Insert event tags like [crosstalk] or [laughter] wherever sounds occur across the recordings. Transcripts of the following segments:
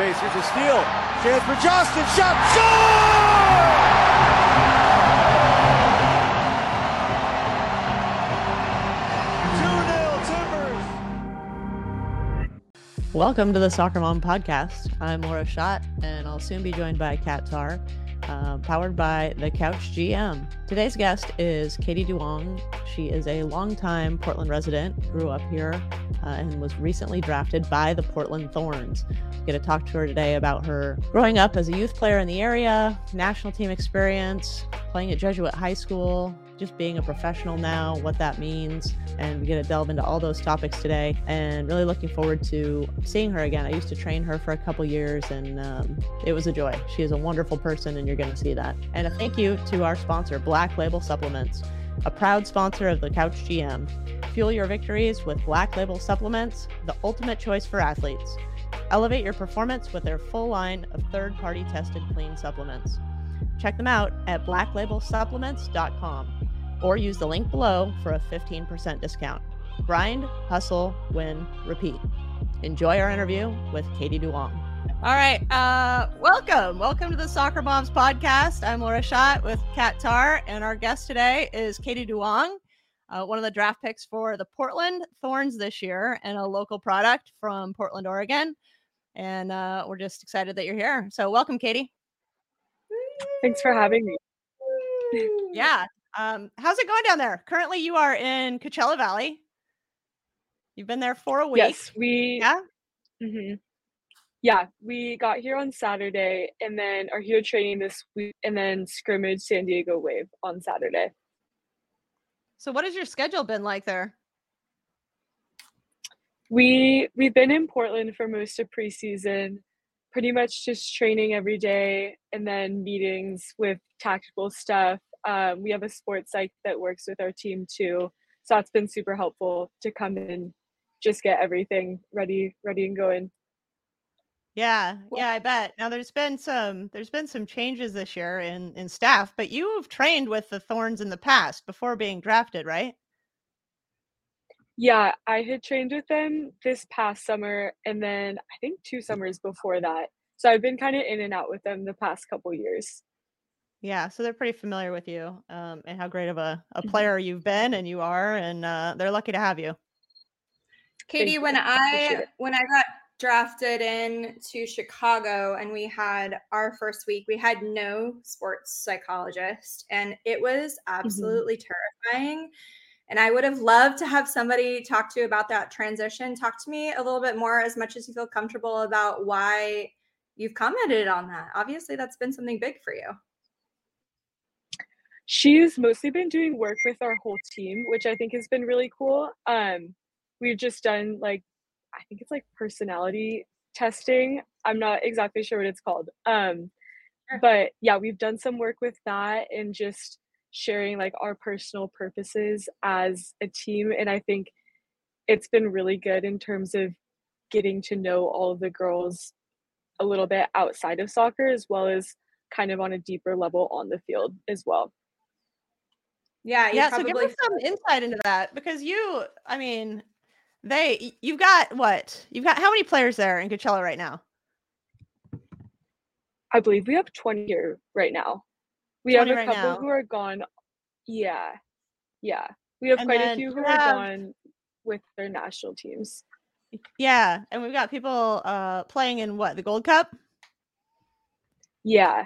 space. Here's a steal. Chance for Justin. Shot. Score! Welcome to the Soccer Mom Podcast. I'm Laura Schott, and I'll soon be joined by Kat Tar, uh, powered by the Couch GM. Today's guest is Katie Duong. She is a longtime Portland resident, grew up here, uh, and was recently drafted by the Portland Thorns. We get to talk to her today about her growing up as a youth player in the area, national team experience, playing at Jesuit High School, just being a professional now, what that means. And we get to delve into all those topics today and really looking forward to seeing her again. I used to train her for a couple years and um, it was a joy. She is a wonderful person and you're going to see that. And a thank you to our sponsor, Black Label Supplements, a proud sponsor of the Couch GM. Fuel your victories with Black Label Supplements, the ultimate choice for athletes. Elevate your performance with their full line of third party tested clean supplements. Check them out at blacklabelsupplements.com or use the link below for a 15% discount. Grind, hustle, win, repeat. Enjoy our interview with Katie Duong. All right. Uh, welcome. Welcome to the Soccer Moms podcast. I'm Laura Schott with Kat Tar, and our guest today is Katie Duong, uh, one of the draft picks for the Portland Thorns this year and a local product from Portland, Oregon. And uh, we're just excited that you're here. So, welcome, Katie. Thanks for having me. [laughs] yeah. Um, how's it going down there? Currently, you are in Coachella Valley. You've been there for a week. Yes, we. Yeah. hmm Yeah, we got here on Saturday and then are here training this week and then scrimmage San Diego Wave on Saturday. So, what has your schedule been like there? We we've been in Portland for most of preseason, pretty much just training every day and then meetings with tactical stuff. Um, we have a sports psych that works with our team too, so that's been super helpful to come in, just get everything ready, ready and going. Yeah, yeah, I bet. Now there's been some there's been some changes this year in in staff, but you have trained with the Thorns in the past before being drafted, right? Yeah, I had trained with them this past summer and then I think two summers before that. So I've been kind of in and out with them the past couple years. Yeah, so they're pretty familiar with you um, and how great of a, a Mhm. player you've been and you are, and uh, they're lucky to have you. Katie, when I when I got drafted in to Chicago and we had our first week, we had no sports psychologist and it was absolutely terrifying. And I would have loved to have somebody talk to you about that transition. Talk to me a little bit more as much as you feel comfortable about why you've commented on that. Obviously, that's been something big for you. She's mostly been doing work with our whole team, which I think has been really cool. Um, we've just done like, I think it's like personality testing. I'm not exactly sure what it's called. Um, but yeah, we've done some work with that and just sharing like our personal purposes as a team. And I think it's been really good in terms of getting to know all of the girls a little bit outside of soccer as well as kind of on a deeper level on the field as well. Yeah, you Yeah, so give probably us some insight into that because you, I mean, they, you've got what? You've got how many players there in Coachella right now? I believe we have 20 here right now. We have a right couple now. who are gone. Yeah. Yeah. We have And quite a few who are gone with their national teams. Yeah, and we've got people uh playing in what the Gold Cup. Yeah.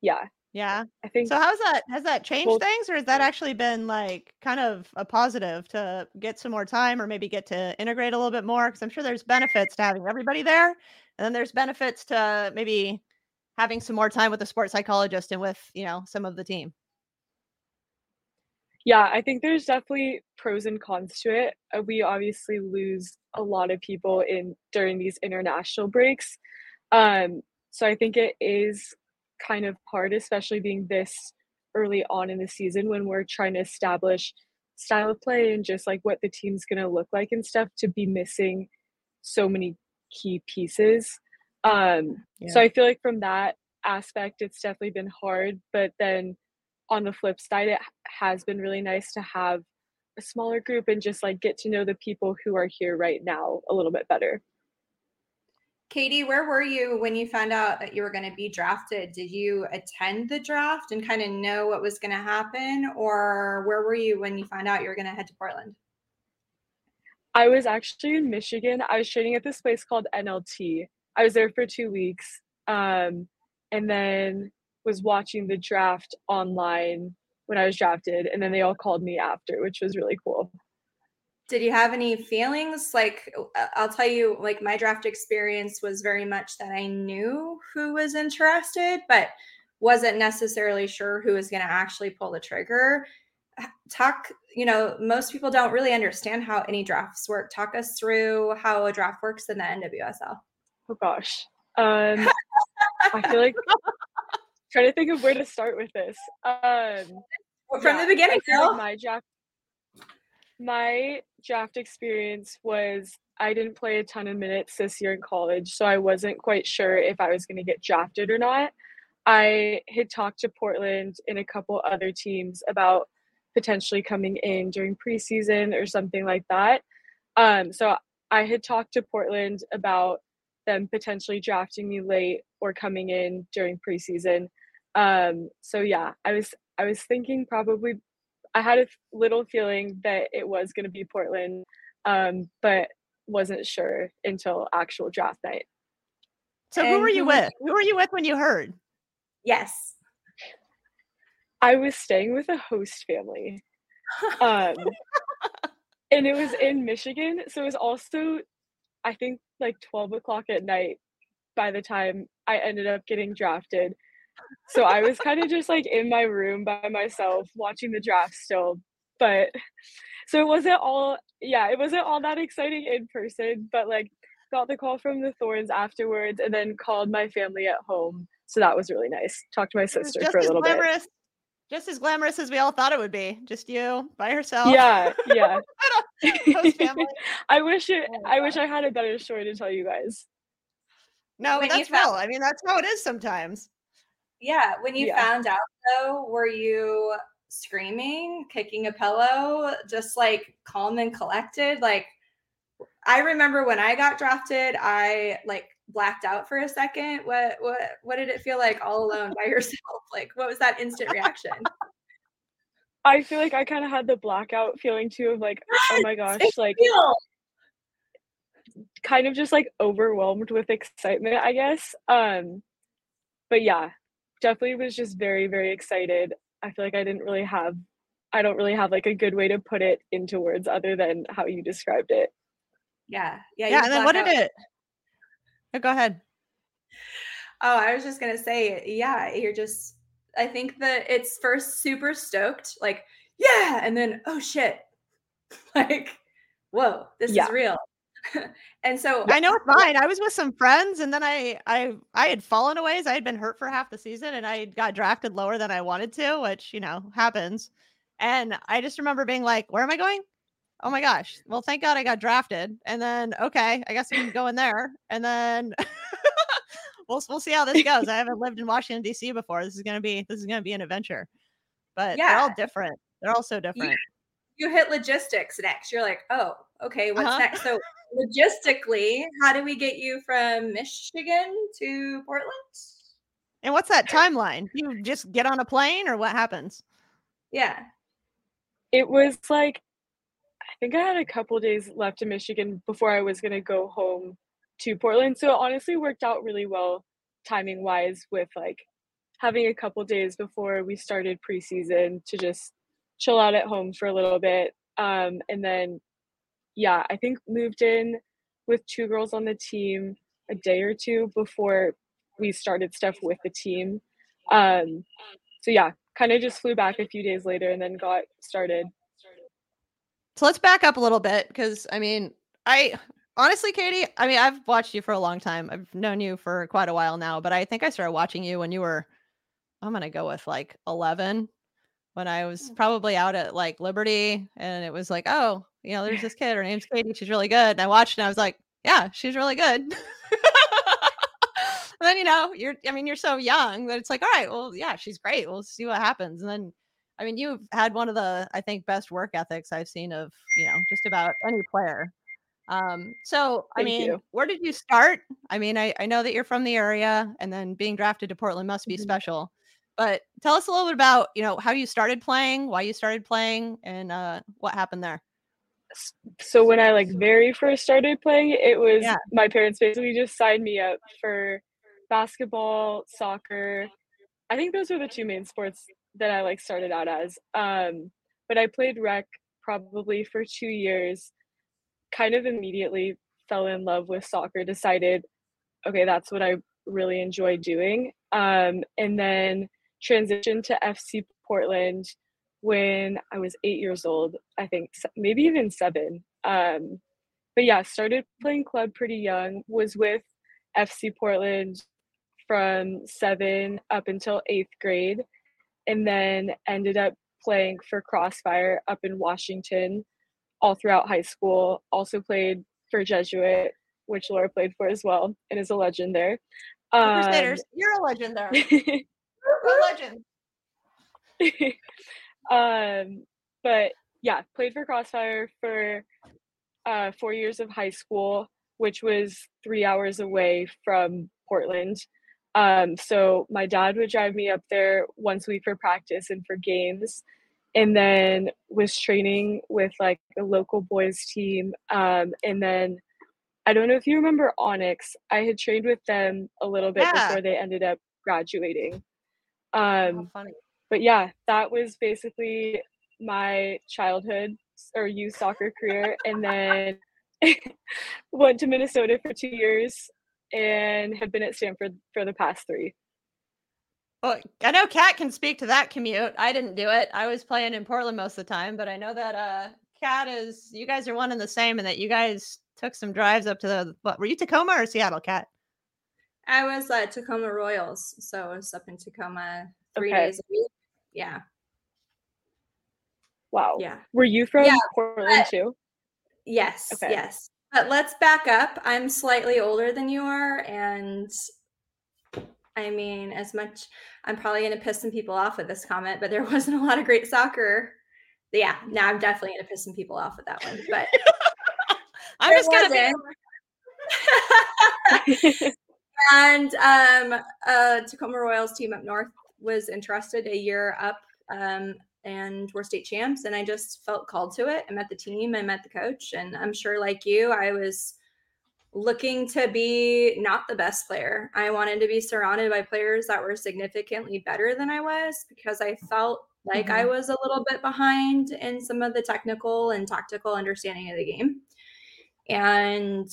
Yeah. Yeah. I think So how's that? Has that changed Well- things, or has that actually been like kind of a positive to get some more time, or maybe get to integrate a little bit more? Because I'm sure there's benefits to having everybody there, and then there's benefits to maybe having some more time with the sports psychologist and with you know some of the team. yeah, I think there's definitely pros and cons to it. Uh, we obviously lose a lot of people in during these international breaks. Um, so I think it is kind of hard, especially being this early on in the season when we're trying to establish style of play and just like what the team's going to look like and stuff to be missing so many key pieces. Um, So I feel like from that aspect, it's definitely been hard. But then on the flip side, it has been really nice to have a smaller group and just like get to know the people who are here right now a little bit better. Katie, where were you when you found out that you were going to be drafted? Did you attend the draft and kind of know what was going to happen? Or where were you when you found out you were going to head to Portland? I was actually in Michigan. I was training at this place called NLT. I was there for two weeks. Um, and then was watching the draft online when I was drafted. And then they all called me after, which was really cool did you have any feelings? Like uh, i'll tell you like my draft experience was very much that i knew who was interested but wasn't necessarily sure who was going to actually pull the trigger. Talk you know most people don't really understand how any drafts work. Talk us through how a draft works in the nwsl oh gosh. Um i feel like [laughs] trying to think of where to start with this. Um from yeah, the beginning like my draft my draft experience was I didn't play a ton of minutes this year in college, so I wasn't quite sure if I was going to get drafted or not. I had talked to Portland and a couple other teams about potentially coming in during preseason or something like that. Um, so I had talked to Portland about them potentially drafting me late or coming in during preseason. Um, so yeah, I was I was thinking probably I had a little feeling that it was going to be Portland, um, but wasn't sure until actual draft night. So and who were you with? Who were you with when you heard? Yes. I was staying with a host family. Um, [laughs] and it was in Michigan. So it was also, I think, like 12 o'clock at night by the time I ended up getting drafted so I was kind of just like in my room by myself watching the draft still. But so it wasn't all yeah, it wasn't all that exciting in person, but like got the call from the Thorns afterwards and then called my family at home. So that was really nice. Talked to my sister for a little glamorous, bit. Just as glamorous as we all thought it would be. Just you by yourself. Yeah, yeah. [laughs] [laughs] I wish it oh I wish I had a better story to tell you guys. No, when that's real. I mean, that's how it is sometimes. Yeah. When you yeah. found out though, were you screaming, kicking a pillow, just like calm and collected? Like I remember when I got drafted, I like blacked out for a second. What what what did it feel like all alone by [laughs] yourself? [laughs] Like what was that instant reaction? I feel like I kind of had the blackout feeling too of like, [gasps] oh my gosh, like kind of just like overwhelmed with excitement, I guess. Um but yeah, definitely was just very very excited. I feel like i didn't really have i don't really have like a good way to put it into words other than how you described it. Yeah. Yeah yeah and then what did it oh, go ahead. Oh i was just gonna say yeah you're just i think that it's first super stoked like yeah! and then oh shit. [laughs] Like whoa this yeah. is real [laughs] and so I know it's mine. I was with some friends and then I I I had fallen away. I had been hurt for half the season and I got drafted lower than I wanted to, which, you know, happens. And I just remember being like, where am I going? Oh my gosh. Well, thank God I got drafted. And then okay, I guess I'm going there. And then [laughs] we'll we'll see how this goes. I haven't lived in Washington D.C. before. This is gonna be this is gonna be an adventure. But yeah. they're all different. They're all so different. You, you hit logistics next. You're like, oh, okay, what's uh-huh. next? So logistically, how do we get you from Michigan to Portland? And what's that timeline? You just get on a plane or what happens? Yeah. It was like I think I had a couple days left in Michigan before I was going to go home to Portland. So it honestly worked out really well timing wise with like having a couple days before we started preseason to just chill out at home for a little bit. Um, and then yeah, I think moved in with two girls on the team a day or two before we started stuff with the team. Um, so yeah, kind of just flew back a few days later and then got started. So let's back up a little bit because I mean, I honestly, Katie, I mean, I've watched you for a long time. I've known you for quite a while now, but I think I started watching you when you were, I'm gonna go with like 11, when I was mm. probably out at like Liberty, and it was like, oh, you know, there's this [laughs] kid. Her name's Katie. She's really good. And I watched and I was like, yeah, she's really good. and [laughs] then, you know, you're, I mean, you're so young that it's like, all right, well, yeah, she's great. We'll see what happens. And then, I mean, you've had one of the, I think, best work ethics I've seen of, you know, just about any player. Um, so I mean, you. where did you start? I mean, I, I know that you're from the area and then being drafted to Portland must be Mhm. special. But tell us a little bit about, you know, how you started playing, why you started playing, and uh what happened there. So when I like very first started playing, it was Yeah. my parents basically just signed me up for basketball, soccer. I think those were the two main sports that I like started out as. Um, but I played rec probably for two years. Kind of immediately fell in love with soccer. Decided, okay, that's what I really enjoy doing. Um, and then transitioned to FC Portland when I was eight years old, I think maybe even seven. Um, but yeah, started playing club pretty young, was with FC Portland from seven up until eighth grade, and then ended up playing for Crossfire up in Washington all throughout high school. Also played for Jesuit, which Laura played for as well, and is a legend there. Um, Crusaders, you're a legend there. [laughs] A legend. [laughs] um, but yeah, played for Crossfire for uh, four years of high school, which was three hours away from Portland. Um, so my dad would drive me up there once a week for practice and for games, and then was training with like a local boys team. Um, and then I don't know if you remember Onyx. I had trained with them a little bit Yeah. before they ended up graduating. Um, funny. but yeah, that was basically my childhood or youth soccer career. And then [laughs] went to Minnesota for two years and have been at Stanford for the past three. Well, I know Kat can speak to that commute. I didn't do it. I was playing in Portland most of the time, but I know that uh Kat is you guys are one and the same and that you guys took some drives up to the what were you Tacoma or Seattle, Kat? I was at Tacoma Royals, so I was up in Tacoma three Okay. days a week. Yeah, Wow. yeah. Were you from Yeah, Portland but- too? Yes, Okay. yes. But let's back up. I'm slightly older than you are, and I mean, as much I'm probably going to piss some people off with this comment, but there [laughs] wasn't a lot of great soccer. Yeah, now I'm definitely going to piss some people off with that one. But [laughs] I'm just gonna be wasn't. [laughs] and um, uh, Tacoma Royals team up north was interested a year up um, and were state champs. And I just felt called to it. I met the team, I met the coach, and I'm sure, like you, I was looking to be not the best player. I wanted to be surrounded by players that were significantly better than I was because I felt like I was a little bit behind in some of the technical and tactical understanding of the game. And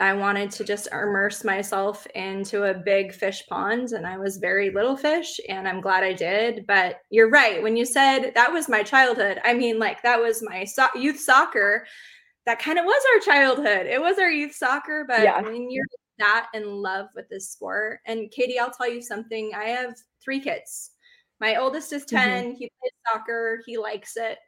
I wanted to just immerse myself into a big fish pond, and I was very little fish, and I'm glad I did. But you're right. When you said that was my childhood, I mean, like that was my so- youth soccer. That kind of was our childhood. It was our youth soccer. But Yeah. when you're that in love with this sport, and Katie, I'll tell you something. I have three kids. My oldest is mm-hmm. 10. He plays soccer. He likes it.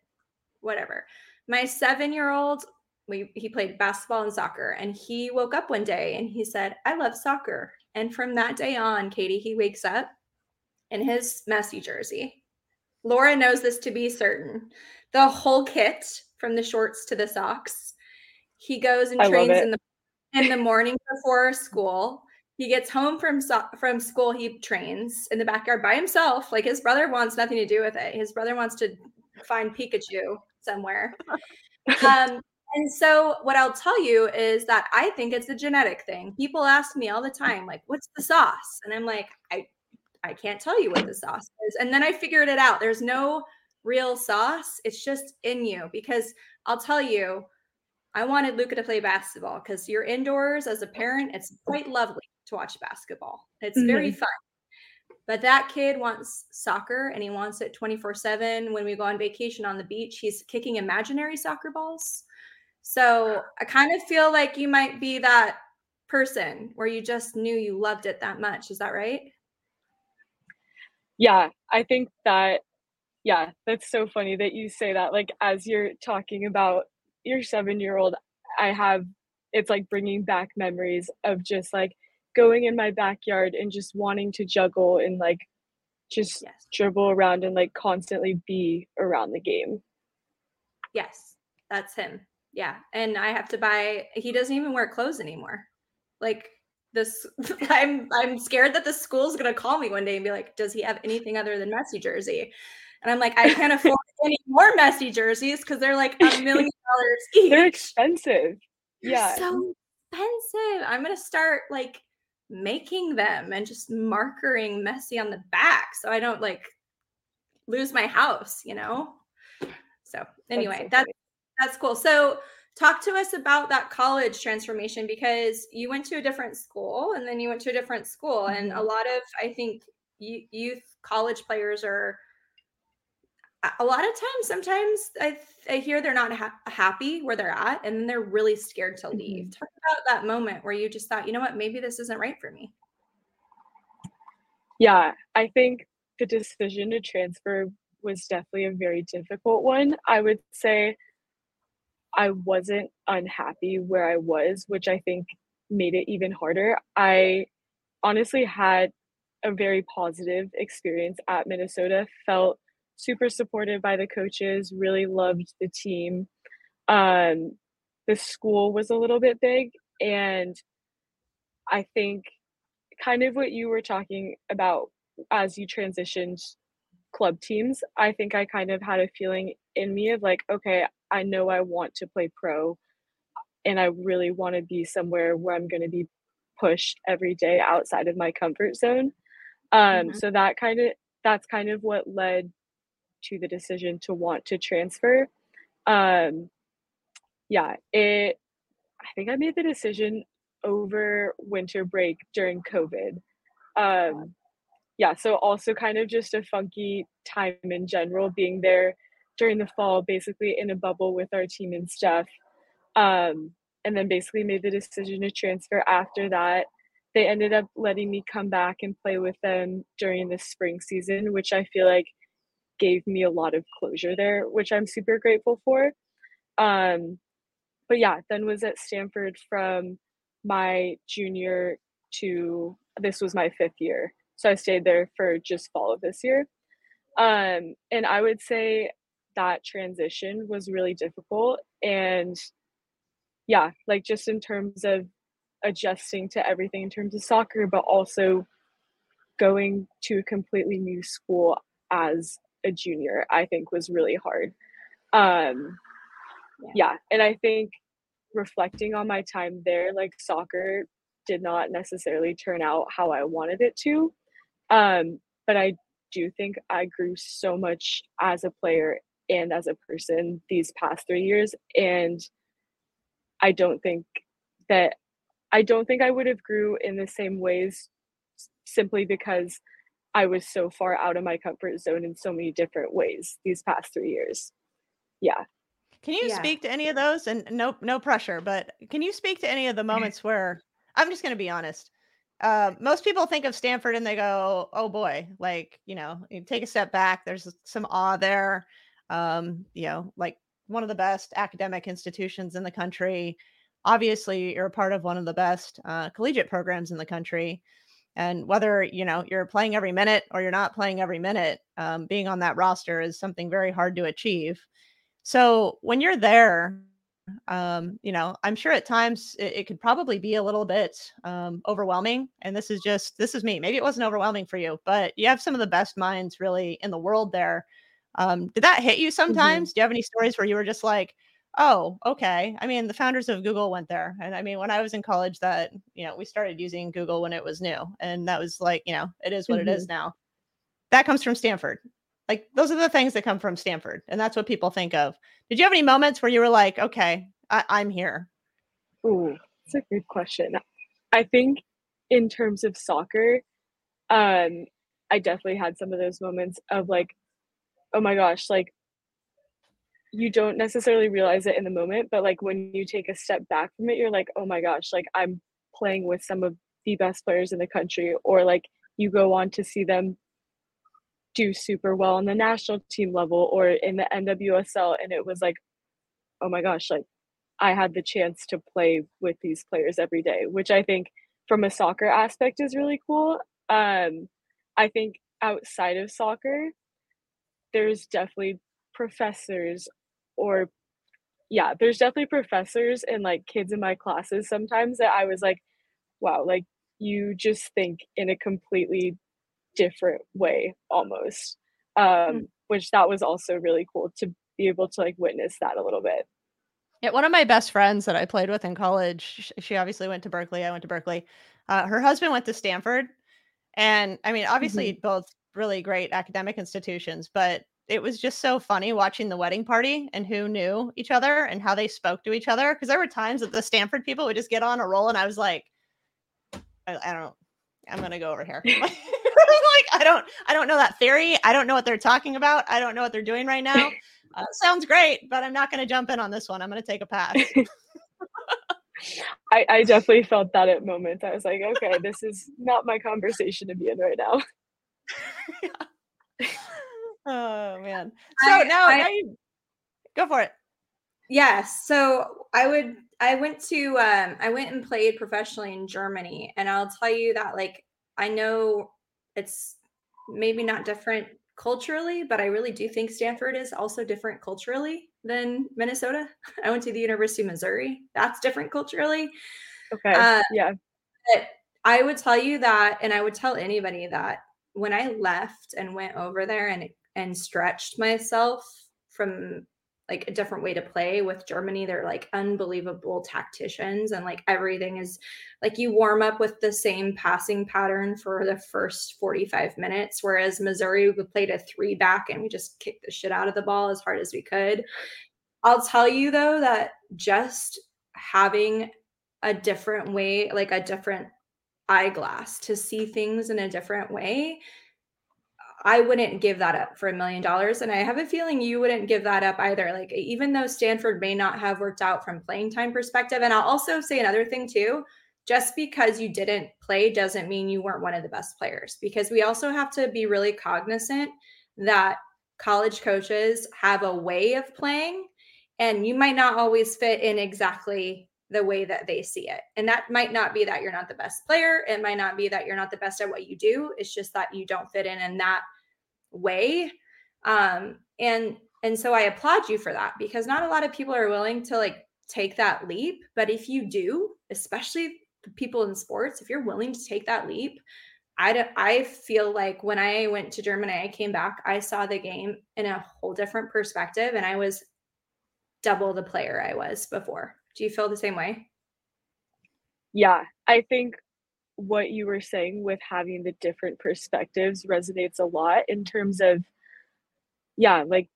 Whatever. My seven year old we he played basketball and soccer and he woke up one day and he said i love soccer. And from that day on katie he wakes up in his Messi jersey. Laura knows this to be certain. The whole kit from the shorts to the socks he goes and I trains in the in the morning before school. He gets home from so- from school he trains in the backyard by himself. Like his brother wants nothing to do with it. His brother wants to find pikachu somewhere. [laughs] Um, and so, what I'll tell you is that I think it's a genetic thing. People ask me all the time, like, "What's the sauce?" And I'm like, "I, I can't tell you what the sauce is." And then I figured it out. There's no real sauce. It's just in you. Because I'll tell you, I wanted Luca to play basketball because you're indoors as a parent. It's quite lovely to watch basketball. It's very mm-hmm. fun. But that kid wants soccer and he wants it 24 7. When we go on vacation on the beach, he's kicking imaginary soccer balls. So I kind of feel like you might be that person where you just knew you loved it that much. Is that right? Yeah, I think that, yeah, that's so funny that you say that. Like, as you're talking about your seven year old, I have, it's like bringing back memories of just like going in my backyard and just wanting to juggle and like just Yes. dribble around and like constantly be around the game. Yes. That's him. Yeah, and I have to buy. He doesn't even wear clothes anymore. Like this, [laughs] I'm I'm scared that the school's gonna call me one day and be like, "Does he have anything other than Messi jersey?" And I'm like, I can't [laughs] afford any more Messi jerseys because they're like a million [laughs] dollars each. They're expensive. They're Yeah. so expensive. I'm gonna start like making them and just markering Messi on the back so I don't like lose my house, you know? So anyway, so that's. That's cool. So talk to us about that college transformation because you went to a different school and then you went to a different school and a mm-hmm. lot of I think youth college players are a- lot of times sometimes I, I hear they're not ha- happy where they're at and then they're really scared to leave. Mm-hmm. Talk about that moment where you just thought you know what? Maybe this isn't right for me. Yeah, I think the decision to transfer was definitely a very difficult one. I would say I wasn't unhappy where I was, which I think made it even harder. I honestly had a very positive experience at Minnesota, felt super supported by the coaches, really loved the team. Um, the school was a little bit big, and I think kind of what you were talking about as you transitioned club teams, I think I kind of had a feeling in me of like, okay, I know I want to play pro and I really want to be somewhere where I'm going to be pushed every day outside of my comfort zone. Um, Mhm. so that kind of that's kind of what led to the decision to want to transfer. Um, yeah, it I think I made the decision over winter break during COVID. Um, yeah, so also kind of just a funky time in general, being there during the fall, basically in a bubble with our team and stuff. Um, and then basically made the decision to transfer after that. They ended up letting me come back and play with them during the spring season, which I feel like gave me a lot of closure there, which I'm super grateful for. Um, but yeah, then was at Stanford from my junior to this was my fifth year. So I stayed there for just fall of this year. Um, and I would say that transition was really difficult. And yeah, like just in terms of adjusting to everything in terms of soccer, but also going to a completely new school as a junior, I think was really hard. Um, yeah, and I think reflecting on my time there, like soccer did not necessarily turn out how I wanted it to. Um, but I do think I grew so much as a player and as a person these past three years. And I don't think that I don't think I would have grew in the same ways simply because I was so far out of my comfort zone in so many different ways these past three years. Yeah. Can you Yeah. speak to any of those? And no, no pressure, but can you speak to any of the moments where I'm just going to be honest? Uh, most people think of Stanford and they go, "Oh boy!" Like you know, you take a step back. There's some awe there. Um, you know, like one of the best academic institutions in the country. Obviously, you're a part of one of the best uh, collegiate programs in the country. And whether you know you're playing every minute or you're not playing every minute, um, being on that roster is something very hard to achieve. So when you're there, um, you know, I'm sure at times it, it could probably be a little bit um, overwhelming. And this is just this is me. Maybe it wasn't overwhelming for you, but you have some of the best minds really in the world there. Um, did that hit you sometimes? Do you have any stories where you were just like, oh, okay? I mean, the founders of Google went there, and I mean, when I was in college, that you know, we started using Google when it was new, and that was like, you know, it is what it is now. That comes from Stanford. Like those are the things that come from Stanford, and that's what people think of. Did you have any moments where you were like, okay, I- I'm here? Ooh, that's a good question. I think in terms of soccer, um, I definitely had some of those moments of like, oh my gosh, like you don't necessarily realize it in the moment, but like when you take a step back from it, you're like, oh my gosh, like I'm playing with some of the best players in the country, or like you go on to see them do super well on the national team level or in the NWSL, and it was like, oh my gosh, like I had the chance to play with these players every day, which I think from a soccer aspect is really cool. Um, I think outside of soccer, there's definitely professors or yeah, there's definitely professors and like kids in my classes sometimes that I was like, wow, like you just think in a completely different way almost. Um, mm. which that was also really cool to be able to like witness that a little bit. Yeah, one of my best friends that I played with in college, she obviously went to Berkeley. I went to Berkeley. Uh, her husband went to Stanford. And I mean, obviously, mm-hmm. both really great academic institutions, but it was just so funny watching the wedding party and who knew each other and how they spoke to each other. Cause there were times that the Stanford people would just get on a roll and I was like, I, I don't, I'm going to go over here. [laughs] [laughs] [laughs] like, I don't, I don't know that theory. I don't know what they're talking about. I don't know what they're doing right now. [laughs] Uh, sounds great, but I'm not going to jump in on this one. I'm going to take a pass. [laughs] I, I definitely felt that at moments. I was like, okay, this is not my conversation to be in right now. yeah. Oh man. So I, now, I, now you go for it. Yes. So I would I went to um I went and played professionally in Germany and I'll tell you that like I know it's maybe not different culturally, but I really do think Stanford is also different culturally than Minnesota. [laughs] I went to the University of Missouri. That's different culturally. Okay. Uh, yeah. But I would tell you that, and I would tell anybody that when I left and went over there and and stretched myself from like a different way to play with Germany. They're like unbelievable tacticians, and like everything is like you warm up with the same passing pattern for the first 45 minutes. Whereas Missouri, we played a three back and we just kicked the shit out of the ball as hard as we could. I'll tell you though that just having a different way, like a different eyeglass to see things in a different way I wouldn't give that up for a million dollars. And I have a feeling you wouldn't give that up either. Like, even though Stanford may not have worked out from playing time perspective. And I'll also say another thing too just because you didn't play doesn't mean you weren't one of the best players, because we also have to be really cognizant that college coaches have a way of playing and you might not always fit in exactly the way that they see it. And that might not be that you're not the best player. It might not be that you're not the best at what you do. It's just that you don't fit in in that way. Um, and and so I applaud you for that because not a lot of people are willing to like take that leap. But if you do, especially the people in sports, if you're willing to take that leap, I, I feel like when I went to Germany, I came back, I saw the game in a whole different perspective and I was double the player I was before. Do you feel the same way? Yeah, I think what you were saying with having the different perspectives resonates a lot in terms of, yeah, like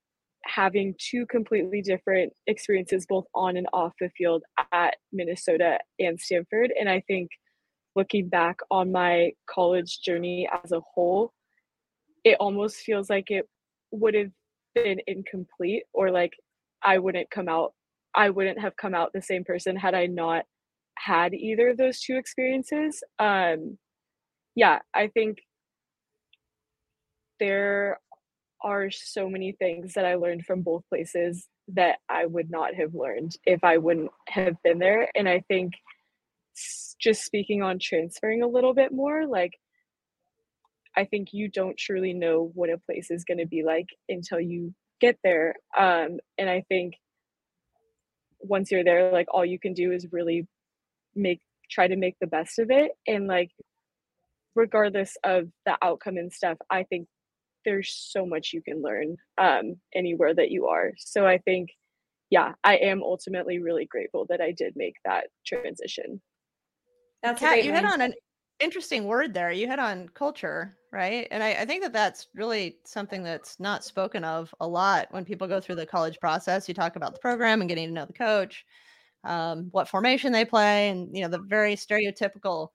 having two completely different experiences both on and off the field at Minnesota and Stanford. And I think looking back on my college journey as a whole, it almost feels like it would have been incomplete or like I wouldn't come out I wouldn't have come out the same person had I not had either of those two experiences. Um, yeah, I think there are so many things that I learned from both places that I would not have learned if I wouldn't have been there. And I think just speaking on transferring a little bit more, like, I think you don't truly know what a place is going to be like until you get there. Um, and I think once you're there like all you can do is really make try to make the best of it. And like regardless of the outcome and stuff i think there's so much you can learn um anywhere that you are. So i think yeah i am ultimately really grateful that i did make that transition. That's Kat, you hit on an interesting word there. You hit on culture right? And I, I think that that's really something that's not spoken of a lot when people go through the college process. You talk about the program and getting to know the coach um, what formation they play and you know the very stereotypical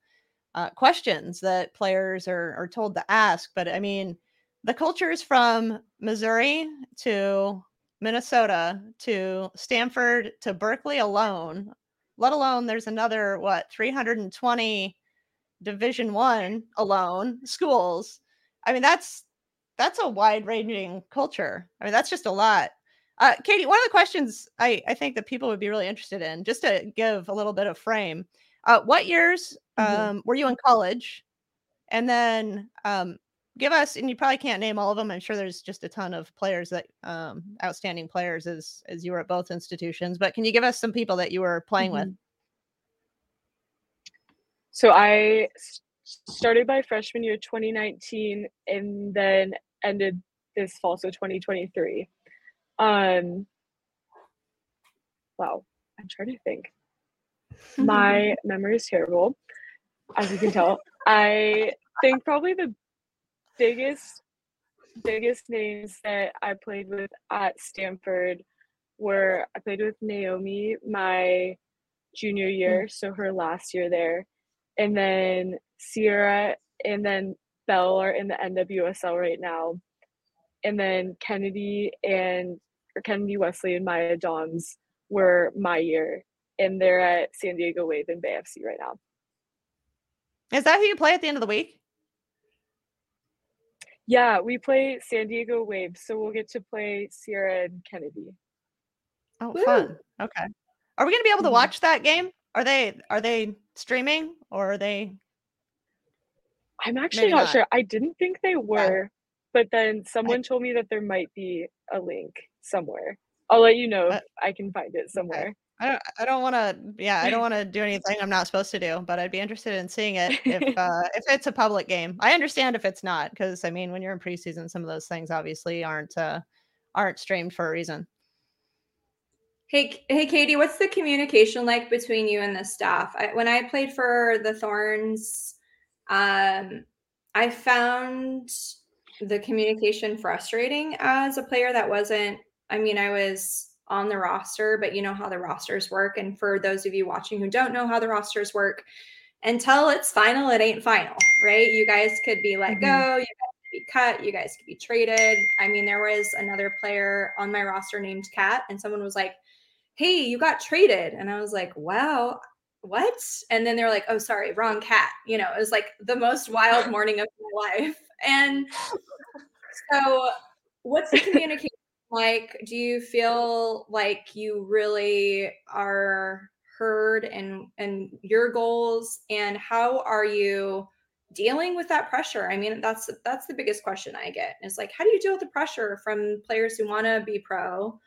uh, questions that players are, are told to ask but i mean the cultures from missouri to minnesota to stanford to berkeley alone let alone there's another what 320 division one alone schools. I mean that's that's a wide ranging culture. I mean that's just a lot uh, katie one of the questions I, I think that people would be really interested in just to give a little bit of frame uh, what years mm-hmm. um, were you in college and then um, give us, and you probably can't name all of them. I'm sure there's just a ton of players that um, outstanding players as as you were at both institutions. But can you give us some people that you were playing mm-hmm. with? So I started my freshman year 2019 and then ended this fall so 2023 um wow i'm trying to think. My [laughs] memory is terrible as you can tell. I think probably the biggest biggest names that i played with at stanford were i played with naomi my junior year so her last year there and then Sierra and then Bell are in the NWSL right now. And then Kennedy and or Kennedy Wesley and Maya Doms were my year. And they're at San Diego Wave and Bay FC right now. Is that who you play at the end of the week? Yeah, we play San Diego Wave, so we'll get to play Sierra and Kennedy. Oh, Woo! fun. Okay. Are we going to be able to mm-hmm. watch that game? Are they are they streaming or are they I'm actually not, not, sure. I didn't think they were, yeah. But then someone I, told me that there might be a link somewhere. I'll let you know uh, if I can find it somewhere. I don't I don't want to yeah, I don't [laughs] want to do anything I'm not supposed to do, but I'd be interested in seeing it if [laughs] uh if it's a public game. I understand if it's not cuz I mean when you're in preseason some of those things obviously aren't uh aren't streamed for a reason. Hey, hey, Katie, what's the communication like between you and the staff? I, when I played for the Thorns, um, I found the communication frustrating as a player that wasn't. I mean, I was on the roster, but you know how the rosters work. And for those of you watching who don't know how the rosters work, until it's final, it ain't final, right? You guys could be let mm-hmm. go, you guys could be cut, you guys could be traded. I mean, there was another player on my roster named Kat, and someone was like, hey, you got traded. And I was like, wow, what? And then they're like, oh, sorry, wrong Kat. You know, it was like the most wild [laughs] morning of my life. And so, what's the communication like? Do you feel like you really are heard and and your goals? And how are you? dealing with that pressure i mean that's that's the biggest question i get It's like how do you deal with the pressure from players who want to be pro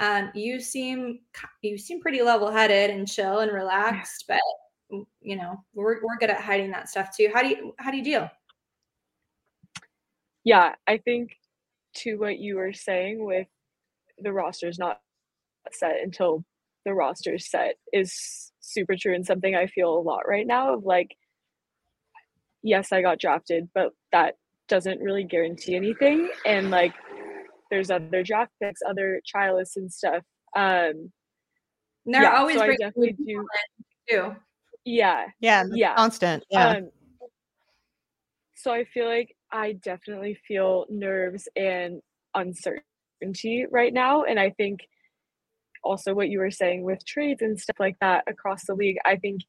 um, you seem you seem pretty level headed and chill and relaxed, but you know we're we're good at hiding that stuff too. How do you how do you deal? Yeah, I think to what you were saying with the roster's not set until the roster's set is super true and something I feel a lot right now of like yes, I got drafted, but that doesn't really guarantee anything and like there's other draft picks, other trialists and stuff. Um, and they're yeah, always so definitely do too. Yeah, yeah, yeah, constant. Yeah. Um, so I feel like I definitely feel nerves and uncertainty right now, and I think also what you were saying with trades and stuff like that across the league. I think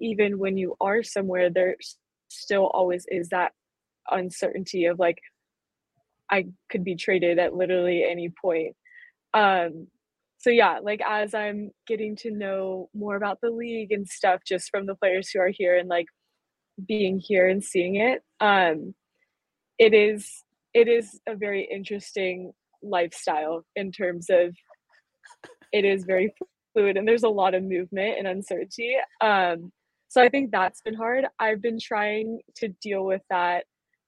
even when you are somewhere, there still always is that uncertainty of like I could be traded at literally any point. Um, so yeah, like as I'm getting to know more about the league and stuff just from the players who are here and like being here and seeing it, um, it is it is a very interesting lifestyle in terms of it is very fluid and there's a lot of movement and uncertainty. Um, so I think that's been hard. I've been trying to deal with that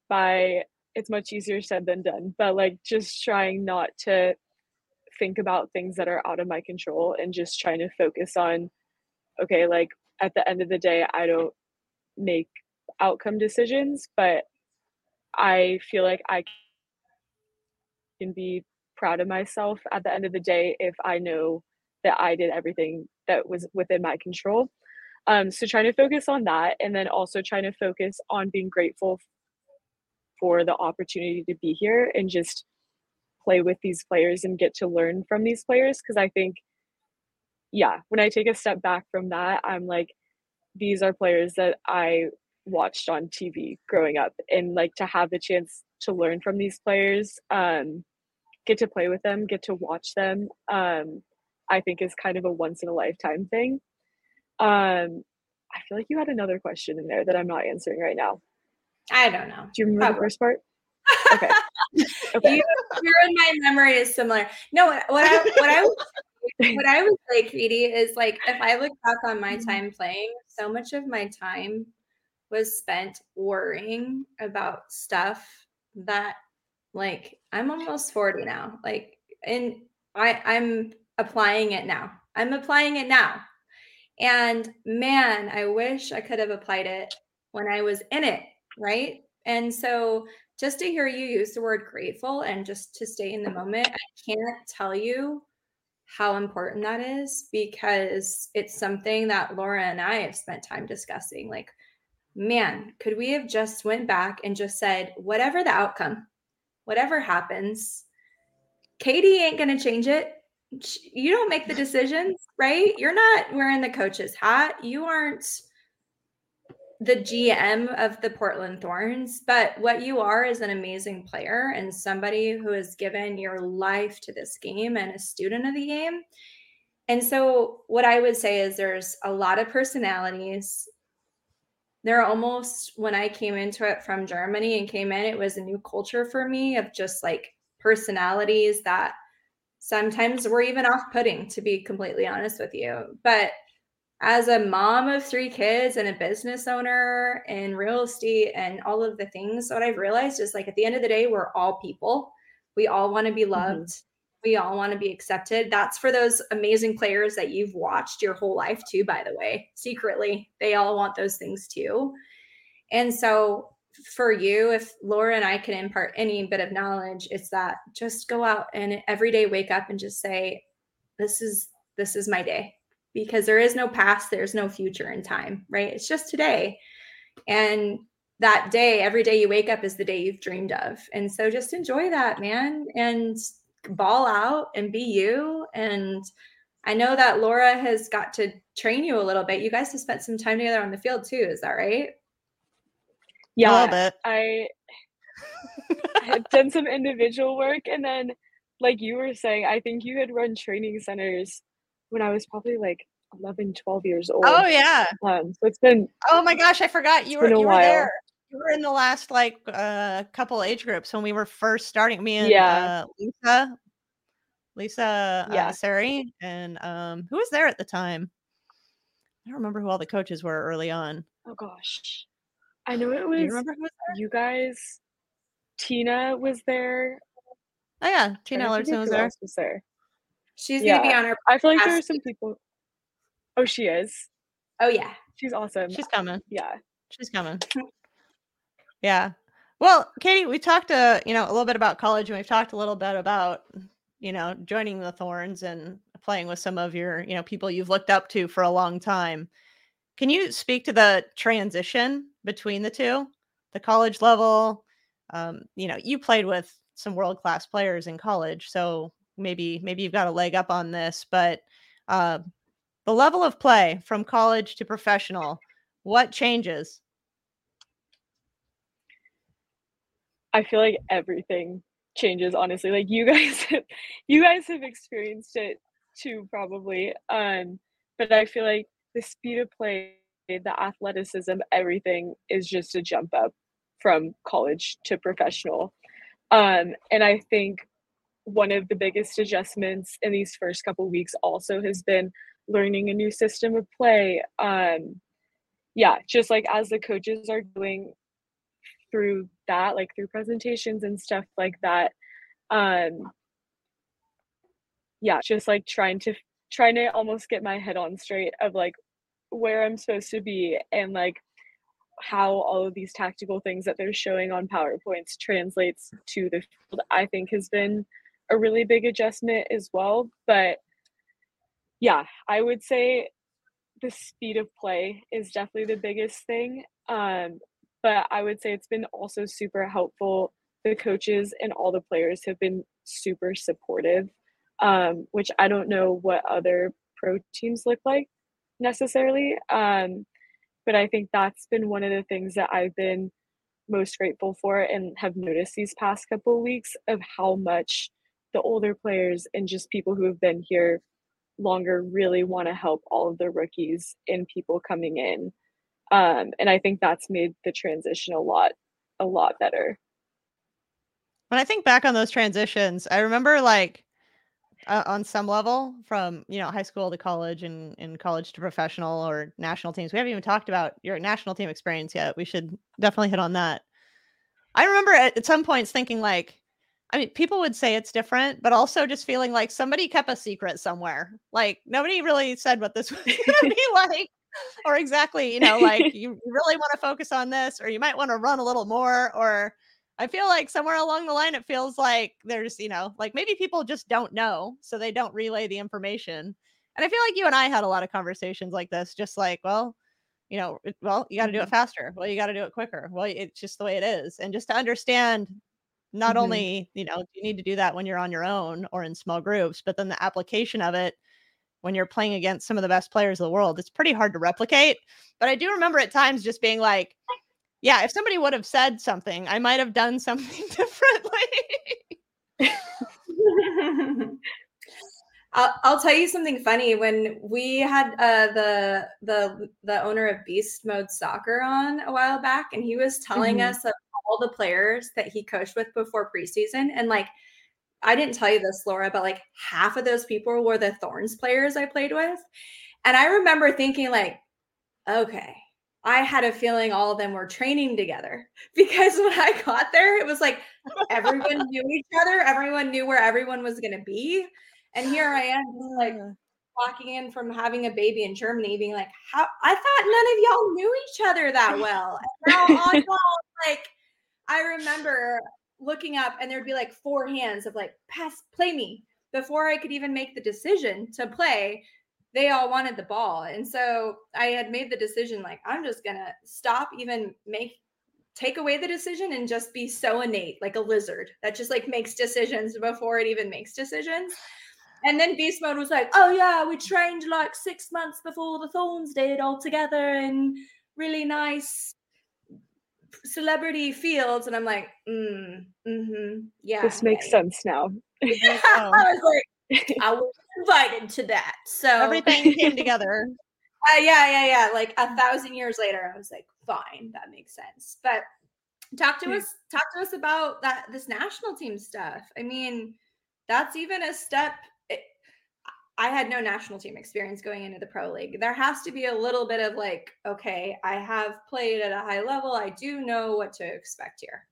by it's much easier said than done but like just trying not to think about things that are out of my control and just trying to focus on okay like at the end of the day i don't make outcome decisions but i feel like i can be proud of myself at the end of the day if i know that i did everything that was within my control. Um, so trying to focus on that and then also trying to focus on being grateful for the opportunity to be here and just play with these players and get to learn from these players because I think yeah, when I take a step back from that, I'm like these are players that I watched on TV growing up and like to have the chance to learn from these players um get to play with them, get to watch them um I think is kind of a once in a lifetime thing. Um I feel like you had another question in there that I'm not answering right now. I don't know. Do you remember Probably. the first part? Okay. [laughs] okay. You, you're in my memory is similar. No, what I what I [laughs] what I would say, Katie, is like if I look back on my time playing, so much of my time was spent worrying about stuff that like I'm almost 40 now. Like and I I'm applying it now. I'm applying it now. And man, I wish I could have applied it when I was in it, right? And so just to hear you use the word grateful and just to stay in the moment, I can't tell you how important that is because it's something that Laura and I have spent time discussing. Like, man, could we have just went back and just said, whatever the outcome, whatever happens, Katie ain't going to change it. You don't make the [laughs] decisions, right? You're not wearing the coach's hat. You aren't the GM of the Portland Thorns, but what you are is an amazing player and somebody who has given your life to this game and a student of the game. And so, what I would say is there's a lot of personalities. There are almost, when I came into it from Germany and came in, it was a new culture for me of just like personalities that sometimes were even off putting, to be completely honest with you. But as a mom of three kids and a business owner in real estate and all of the things, what I've realized is like at the end of the day, we're all people. We all want to be loved. Mm-hmm. We all want to be accepted. That's for those amazing players that you've watched your whole life, too, by the way. Secretly, they all want those things too. And so, for you, if Laura and I can impart any bit of knowledge, it's that just go out and every day wake up and just say, This is this is my day because there is no past, there's no future in time, right? It's just today. And that day, every day you wake up is the day you've dreamed of. And so just enjoy that, man, and ball out and be you. And I know that Laura has got to train you a little bit. You guys have spent some time together on the field too. Is that right? Yeah. a little bit. I had done some individual work and then like you were saying, I think you had run training centers when I was probably like 11, 12 years old. Oh yeah. Um, so it's been Oh my gosh, I forgot you were been a you were while. there. You were in the last like uh couple age groups when we were first starting. Me and Yeah. uh, Lisa, Lisa uh, Sari, and um, who was there at the time? I don't remember who all the coaches were early on. oh gosh. I know it was you remember who was there? you guys. Tina was there. Oh yeah, Tina Ellertson was there. was there. She's going to be on our. I feel like there are some people. Oh, she is. Oh, yeah. She's awesome. She's coming. yeah. She's coming. [laughs] yeah. Well, Katie, we talked uh, you know, a little bit about college and we've talked a little bit about, you know, joining the Thorns and playing with some of your, you know, people you've looked up to for a long time. Can you speak to the transition between the two? The college level, um, you know, you played with some world-class players in college, so maybe maybe you've got a leg up on this, but uh, the level of play from college to professional, what changes? I feel like everything changes honestly. Like you [laughs] guys you guys have experienced it too probably. Um but I feel like the speed of play, the athleticism, everything is just a jump up from college to professional. Um and I think one of the biggest adjustments in these first couple weeks also has been learning a new system of play. Um yeah, just like as the coaches are doing through that like through presentations and stuff like that. Um yeah just like trying to trying to almost get my head on straight of like where i'm supposed to be and like how all of these tactical things that they're showing on powerpoints translates to the field i think has been a really big adjustment as well. But yeah i would say the speed of play is definitely the biggest thing. Um but I would say it's been also super helpful. The coaches and all the players have been super supportive, um, which I don't know what other pro teams look like necessarily. Um, but I think that's been one of the things that I've been most grateful for and have noticed these past couple of weeks of how much the older players and just people who have been here longer really want to help all of the rookies and people coming in um, and I think that's made the transition a lot a lot better. When I think back on those transitions, I remember like uh, on some level from you know high school to college and in college to professional or national teams. We haven't even talked about your national team experience yet. We should definitely hit on that. I remember at, at some points thinking like, I mean, people would say it's different, but also just feeling like somebody kept a secret somewhere. Like nobody really said what this [laughs] was going to be [laughs] like, or exactly, you know, like you really want to focus on this, or you might want to run a little more, or I feel like somewhere along the line, it feels like there's, you know, like maybe people just don't know, so they don't relay the information. And I feel like you and I had a lot of conversations like this, just like, well, you know, well, you got to do it Mhm. faster. Well, you got to do it quicker. Well, it's just the way it is. And just to understand, not Mhm. only, you know, you need to do that when you're on your own or in small groups, but then the application of it when you're playing against some of the best players in the world, it's pretty hard to replicate. But I do remember at times just being like, yeah, if somebody would have said something, I might have done [laughs] something differently. [laughs] I'll, I'll tell you something funny. When we had uh, the the the owner of Beast Mode Soccer on a while back, and he was telling Mhm. us of all the players that he coached with before preseason, and like I didn't tell you this, Laura, but like half of those people were the Thorns players I played with, and I remember thinking like, okay. I had a feeling all of them were training together [laughs] because when I got there, it was like everyone [laughs] knew each other, everyone knew where everyone was going to be. And here I am, like walking in from having a baby in Germany, being like, "How? I thought none of y'all knew each other that well." And now all [laughs] y'all, like, I remember looking up, and there'd be like four hands of like, "Pass, play me." Before I could even make the decision to play, they all wanted the ball, and so I had made the decision, like, I'm just gonna stop, even make take away the decision and just be so innate like a lizard. That just like makes decisions before it even makes decisions. And then beast mode was like oh yeah we trained like six months before the thorns did all together in really nice celebrity fields and i'm like mm, mm-hmm yeah this makes yeah, sense now. yeah. [laughs] Oh. [laughs] i was like i was invited to that so Everything came together. [laughs] uh, yeah, yeah, yeah. Like a thousand years later, I was like, fine, that makes sense. But talk to Yeah. us, talk to us about that this national team stuff. I mean, that's even a step. I had no national team experience going into the pro league. There has to be a little bit of like, okay, I have played at a high level. I do know what to expect here.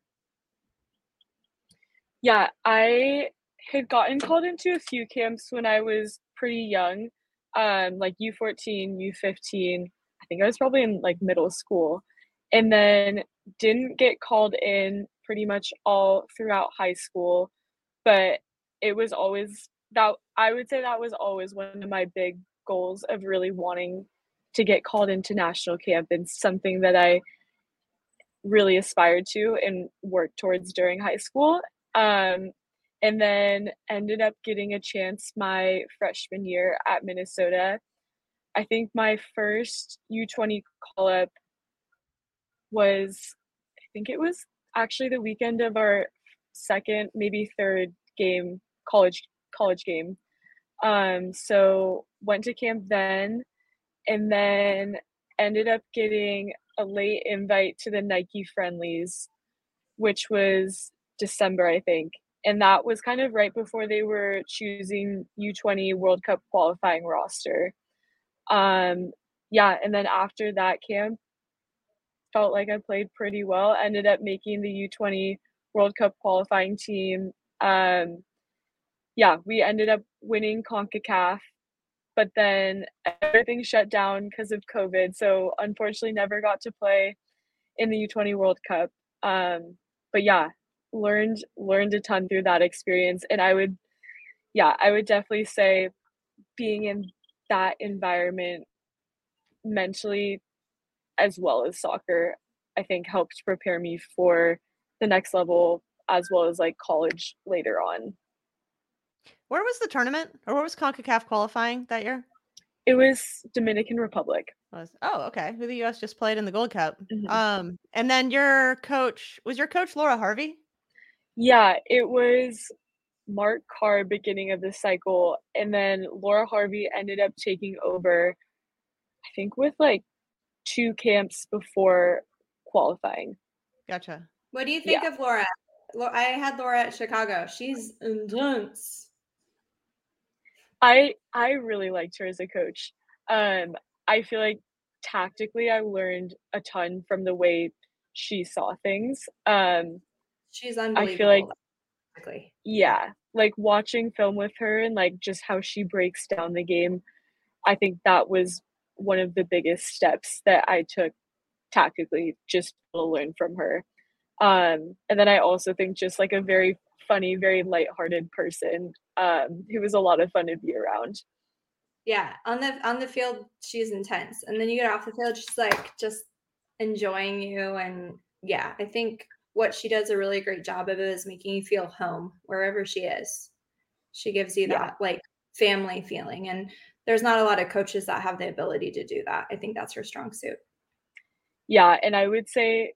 Yeah, I had gotten called into a few camps when I was pretty young, um, like U14, U15. I think I was probably in like middle school, and then didn't get called in pretty much all throughout high school. But it was always that I would say that was always one of my big goals of really wanting to get called into national camp and something that I really aspired to and worked towards during high school. Um, and then ended up getting a chance my freshman year at Minnesota. I think my first U20 call up was, I think it was actually the weekend of our second, maybe third game, college college game. Um, so went to camp then, and then ended up getting a late invite to the Nike friendlies, which was December, I think. And that was kind of right before they were choosing U20 World Cup qualifying roster. Um, yeah, and then after that camp, felt like I played pretty well. Ended up making the U20 World Cup qualifying team. Um, yeah, we ended up winning CONCACAF, but then everything shut down because of COVID. So unfortunately, never got to play in the U20 World Cup. Um, but yeah, learned learned a ton through that experience, and I would, yeah, I would definitely say being in that environment mentally as well as soccer, I think helped prepare me for the next level as well as like college later on. Where was the tournament, or where was Concacaf qualifying that year? It was Dominican Republic. Was oh okay, who the U.S. just played in the Gold Cup. Mhm. Um, and then your coach was your coach Laura Harvey. Yeah, it was Mark Carr beginning of the cycle, and then Laura Harvey ended up taking over, I think, with like two camps before qualifying. Gotcha. What do you think of Laura? I had Laura at Chicago. She's intense. I I really liked her as a coach. Um, I feel like tactically I learned a ton from the way she saw things. Um, She's unbelievable. I feel like yeah, like watching film with her and like just how she breaks down the game. I think that was one of the biggest steps that I took tactically just to learn from her. Um, and then I also think just like a very funny, very lighthearted person um, who was a lot of fun to be around. Yeah, on the on the field, she's intense, and then you get off the field, she's like just enjoying you. And yeah, I think what she does a really great job of is making you feel home wherever she is. She gives you that yeah. like family feeling, and there's not a lot of coaches that have the ability to do that. I think that's her strong suit. Yeah, and I would say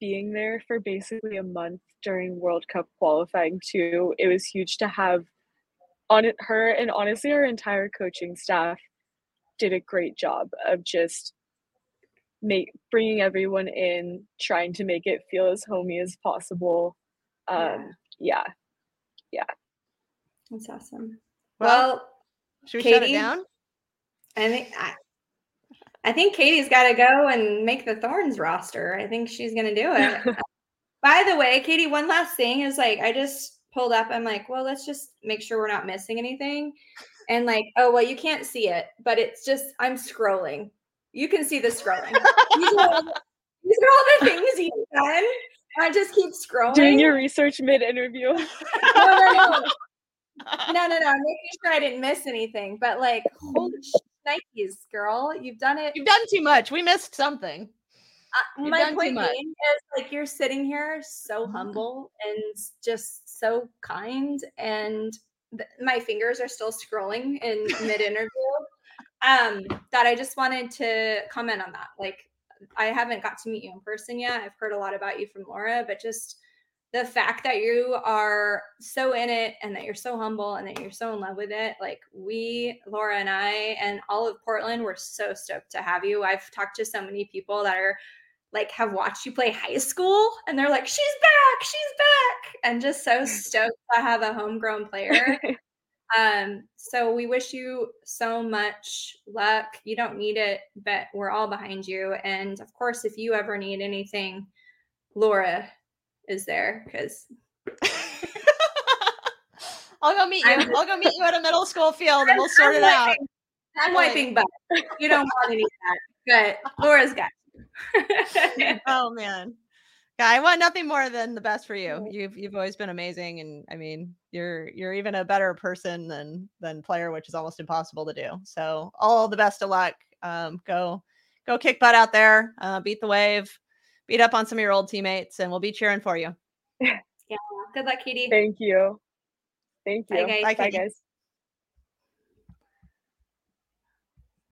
being there for basically a month during World Cup qualifying too, it was huge to have on it, her and honestly our entire coaching staff did a great job of just make bringing everyone in, trying to make it feel as homey as possible. Um, yeah, yeah, that's awesome. Well, well should we Katie, shut it down? I think I, I think Katie's got to go and make the Thorns roster. I think she's going to do it. [laughs] By the way, Katie, one last thing is like I just pulled up. I'm like, well, let's just make sure we're not missing anything. And like, oh well, you can't see it, but it's just I'm scrolling. You can see the scrolling. [laughs] these, are all, these are all the things you've done. I just keep scrolling. Doing your research mid interview. [laughs] no, no, no. no, no, no. Making sure I didn't miss anything. But like, holy Nikes, girl. You've done it. You've done too much. We missed something. Uh, my point being is like you're sitting here so mm-hmm. humble and just so kind, and th- my fingers are still scrolling in [laughs] mid interview. um, that I just wanted to comment on that. Like, I haven't got to meet you in person yet. I've heard a lot about you from Laura, but just the fact that you are so in it and that you're so humble and that you're so in love with it like we laura and i and all of portland we're so stoked to have you. I've talked to so many people that are like have watched you play high school and they're like she's back! She's back! and just so [laughs] stoked to have a homegrown player. [laughs] Um so we wish you so much luck. You don't need it but we're all behind you. And of course if you ever need anything laura is there because [laughs] I'll go meet you. i will go meet you at a middle school field and we'll sort I'm it wiping, out. I'm wiping butt. You don't want any of that. But [laughs] Laura's got [laughs] oh man. Yeah, I want nothing more than the best for you. You've you've always been amazing, and I mean, you're you're even a better person than than player, which is almost impossible to do. So, all the best of luck. Um, go go kick butt out there, uh, beat the wave, beat up on some of your old teammates, and we'll be cheering for you. [laughs] yeah. Good luck, Katie. Thank you. Thank you. Bye, guys. Bye, Bye guys.